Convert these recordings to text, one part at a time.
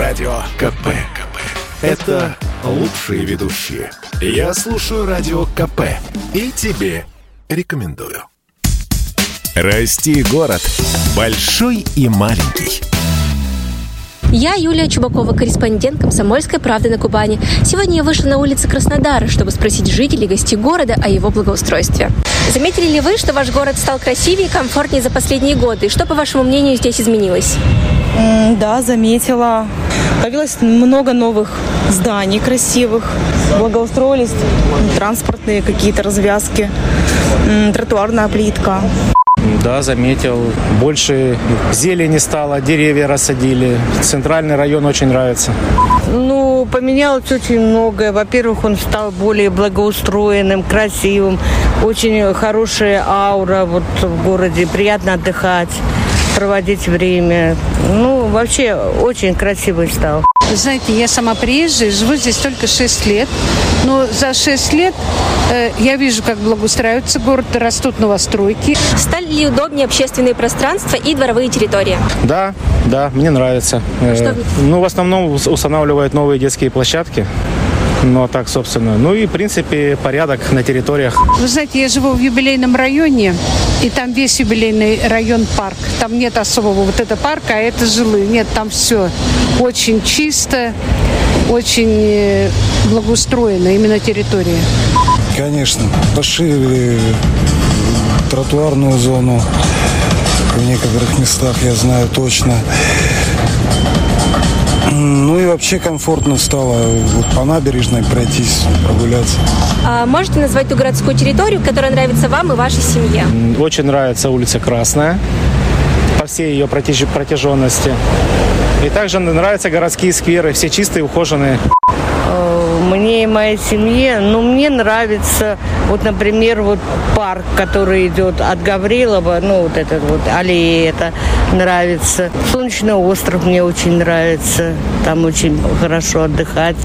Радио КП. КП. Это лучшие ведущие. Я слушаю Радио КП. И тебе рекомендую. Расти город. Большой и маленький. Я Юлия Чубакова, корреспондент «Комсомольской правды» на Кубани. Сегодня я вышла на улицы Краснодара, чтобы спросить жителей и гостей города о его благоустройстве. Заметили ли вы, что ваш город стал красивее и комфортнее за последние годы? Что, по вашему мнению, здесь изменилось? Да, заметила. Появилось много новых зданий красивых. Благоустроились транспортные какие-то развязки, тротуарная плитка. Да, заметил. Больше зелени стало, деревья рассадили. Центральный район очень нравится. Ну, поменялось очень многое. Во-первых, он стал более благоустроенным, красивым. Очень хорошая аура вот в городе. Приятно отдыхать, проводить время. Ну, вообще, очень красивый стал. Вы знаете, я сама приезжая, живу здесь только 6 лет. Но за 6 лет э, я вижу, как благоустраивается город, растут новостройки. Стали ли удобнее общественные пространства и дворовые территории? Да, да, мне нравится. Э, Что? ну, в основном устанавливают новые детские площадки. Ну, а так, собственно. Ну и, в принципе, порядок на территориях. Вы знаете, я живу в юбилейном районе, и там весь юбилейный район парк. Там нет особого вот это парка, а это жилые. Нет, там все очень чисто, очень э, благоустроено именно территория. Конечно, расширили тротуарную зону в некоторых местах, я знаю точно. Ну и вообще комфортно стало вот по набережной пройтись, прогуляться. А можете назвать ту городскую территорию, которая нравится вам и вашей семье? Очень нравится улица Красная по всей ее протяж- протяженности. И также нравятся городские скверы, все чистые, ухоженные. Мне и моей семье, ну, мне нравится, вот, например, вот парк, который идет от Гаврилова, ну, вот этот вот аллея, это нравится. Солнечный остров мне очень нравится, там очень хорошо отдыхать.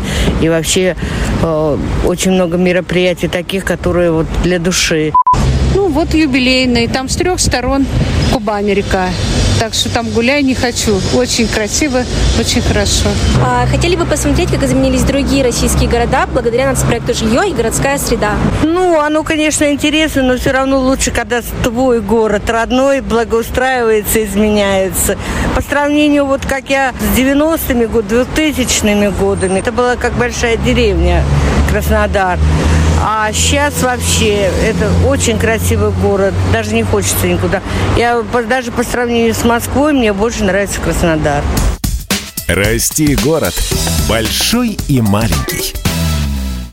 И вообще э, очень много мероприятий таких, которые вот для души. Ну, вот юбилейный, там с трех сторон Кубань река. Так что там гуляй не хочу. Очень красиво, очень хорошо. А хотели бы посмотреть, как изменились другие российские города благодаря нацпроекту «Жилье и городская среда»? Ну, оно, конечно, интересно, но все равно лучше, когда твой город родной благоустраивается, изменяется. По сравнению, вот как я с 90-ми годами, 2000-ми годами, это была как большая деревня Краснодар. А сейчас вообще это очень красивый город, даже не хочется никуда. Я даже по сравнению с Москвой мне больше нравится Краснодар. Расти город. Большой и маленький.